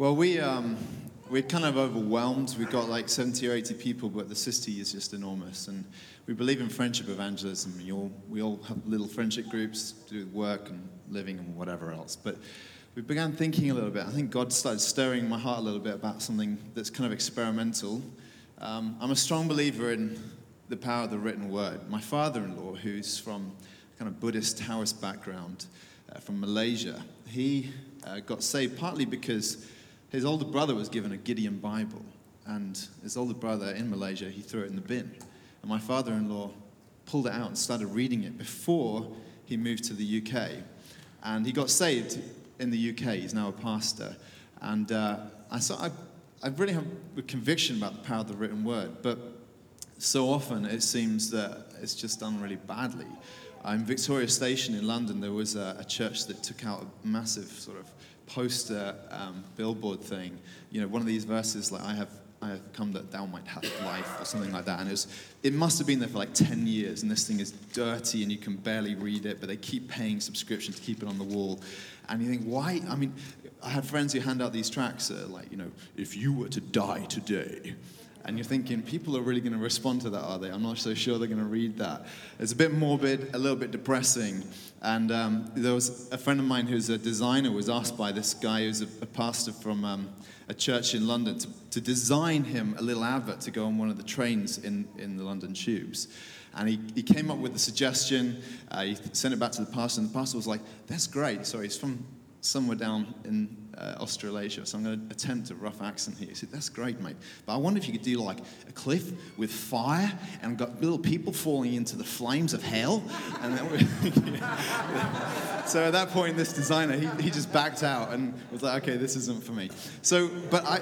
Well, we, um, we're kind of overwhelmed. We've got like 70 or 80 people, but the city is just enormous. And we believe in friendship evangelism. We all, we all have little friendship groups to do work and living and whatever else. But we began thinking a little bit. I think God started stirring my heart a little bit about something that's kind of experimental. Um, I'm a strong believer in the power of the written word. My father in law, who's from kind of Buddhist Taoist background uh, from Malaysia, he uh, got saved partly because his older brother was given a Gideon Bible. And his older brother in Malaysia, he threw it in the bin. And my father in law pulled it out and started reading it before he moved to the UK. And he got saved in the UK. He's now a pastor. And uh, I, saw, I, I really have a conviction about the power of the written word. But so often it seems that it's just done really badly. In Victoria Station in London, there was a, a church that took out a massive sort of poster um, billboard thing. You know, one of these verses like I have I have come that thou might have life, or something like that. And it, was, it must have been there for like 10 years, and this thing is dirty and you can barely read it, but they keep paying subscription to keep it on the wall. And you think, why? I mean, I have friends who hand out these tracts, uh, like, you know, if you were to die today, and you're thinking, people are really going to respond to that, are they? I'm not so sure they're going to read that. It's a bit morbid, a little bit depressing. And um, there was a friend of mine who's a designer was asked by this guy who's a, a pastor from um, a church in London to, to, design him a little advert to go on one of the trains in, in the London tubes. And he, he came up with the suggestion. Uh, he sent it back to the pastor, and the pastor was like, That's great. Sorry, he's from somewhere down in uh, Australasia, so I'm going to attempt a rough accent here. He said, That's great, mate. But I wonder if you could do like a cliff with fire and got little people falling into the flames of hell. And so at that point, this designer, he, he just backed out and was like, Okay, this isn't for me. So, but I,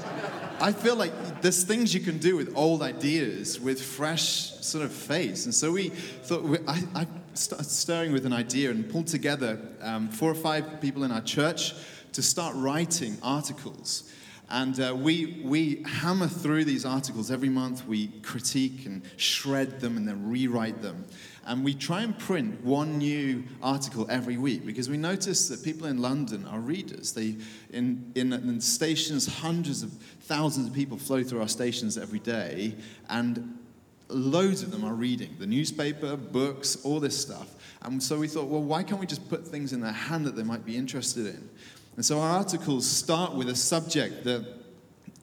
I feel like there's things you can do with old ideas with fresh sort of face. And so we thought, we, I, I started stirring with an idea and pulled together um, four or five people in our church to start writing articles. And uh, we, we hammer through these articles every month. We critique and shred them and then rewrite them. And we try and print one new article every week because we notice that people in London are readers. They, in, in, in stations, hundreds of thousands of people flow through our stations every day, and loads of them are reading the newspaper, books, all this stuff. And so we thought, well, why can't we just put things in their hand that they might be interested in? And so our articles start with a subject that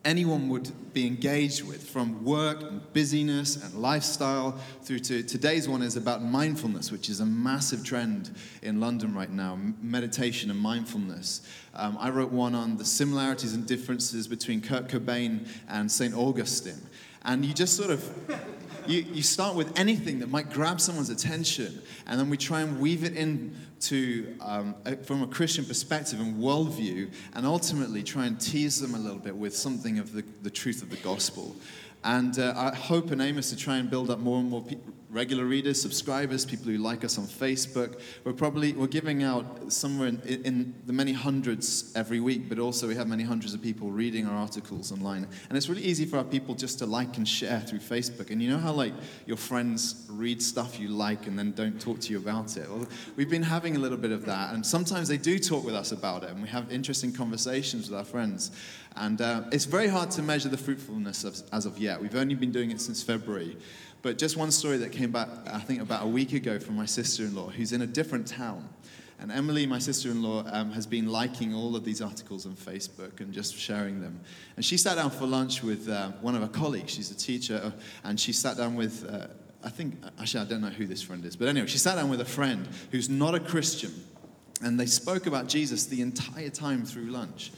anyone would be engaged with, from work and busyness and lifestyle through to today's one is about mindfulness, which is a massive trend in London right now meditation and mindfulness. Um, I wrote one on the similarities and differences between Kurt Cobain and St. Augustine. And you just sort of you, you start with anything that might grab someone's attention, and then we try and weave it in to, um, from a Christian perspective and worldview, and ultimately try and tease them a little bit with something of the, the truth of the gospel. And uh, our hope and aim is to try and build up more and more pe- regular readers, subscribers, people who like us on Facebook. We're probably we're giving out somewhere in, in, the many hundreds every week, but also we have many hundreds of people reading our articles online. And it's really easy for our people just to like and share through Facebook. And you know how like your friends read stuff you like and then don't talk to you about it. Well, we've been having a little bit of that, and sometimes they do talk with us about it, and we have interesting conversations with our friends. And uh, it's very hard to measure the fruitfulness of, as of yet. We've only been doing it since February. But just one story that came back, I think, about a week ago from my sister in law, who's in a different town. And Emily, my sister in law, um, has been liking all of these articles on Facebook and just sharing them. And she sat down for lunch with uh, one of her colleagues. She's a teacher, uh, and she sat down with, uh, I think, actually, I don't know who this friend is, but anyway, she sat down with a friend who's not a Christian. And they spoke about Jesus the entire time through lunch.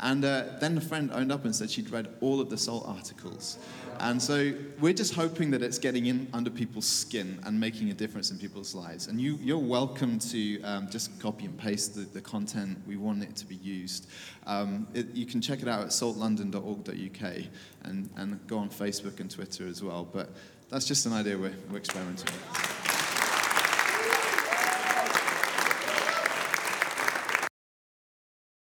And uh, then the friend owned up and said she'd read all of the SALT articles. And so we're just hoping that it's getting in under people's skin and making a difference in people's lives. And you, you're welcome to um, just copy and paste the, the, content. We want it to be used. Um, it, you can check it out at saltlondon.org.uk and, and go on Facebook and Twitter as well. But that's just an idea we're, we're experimenting with.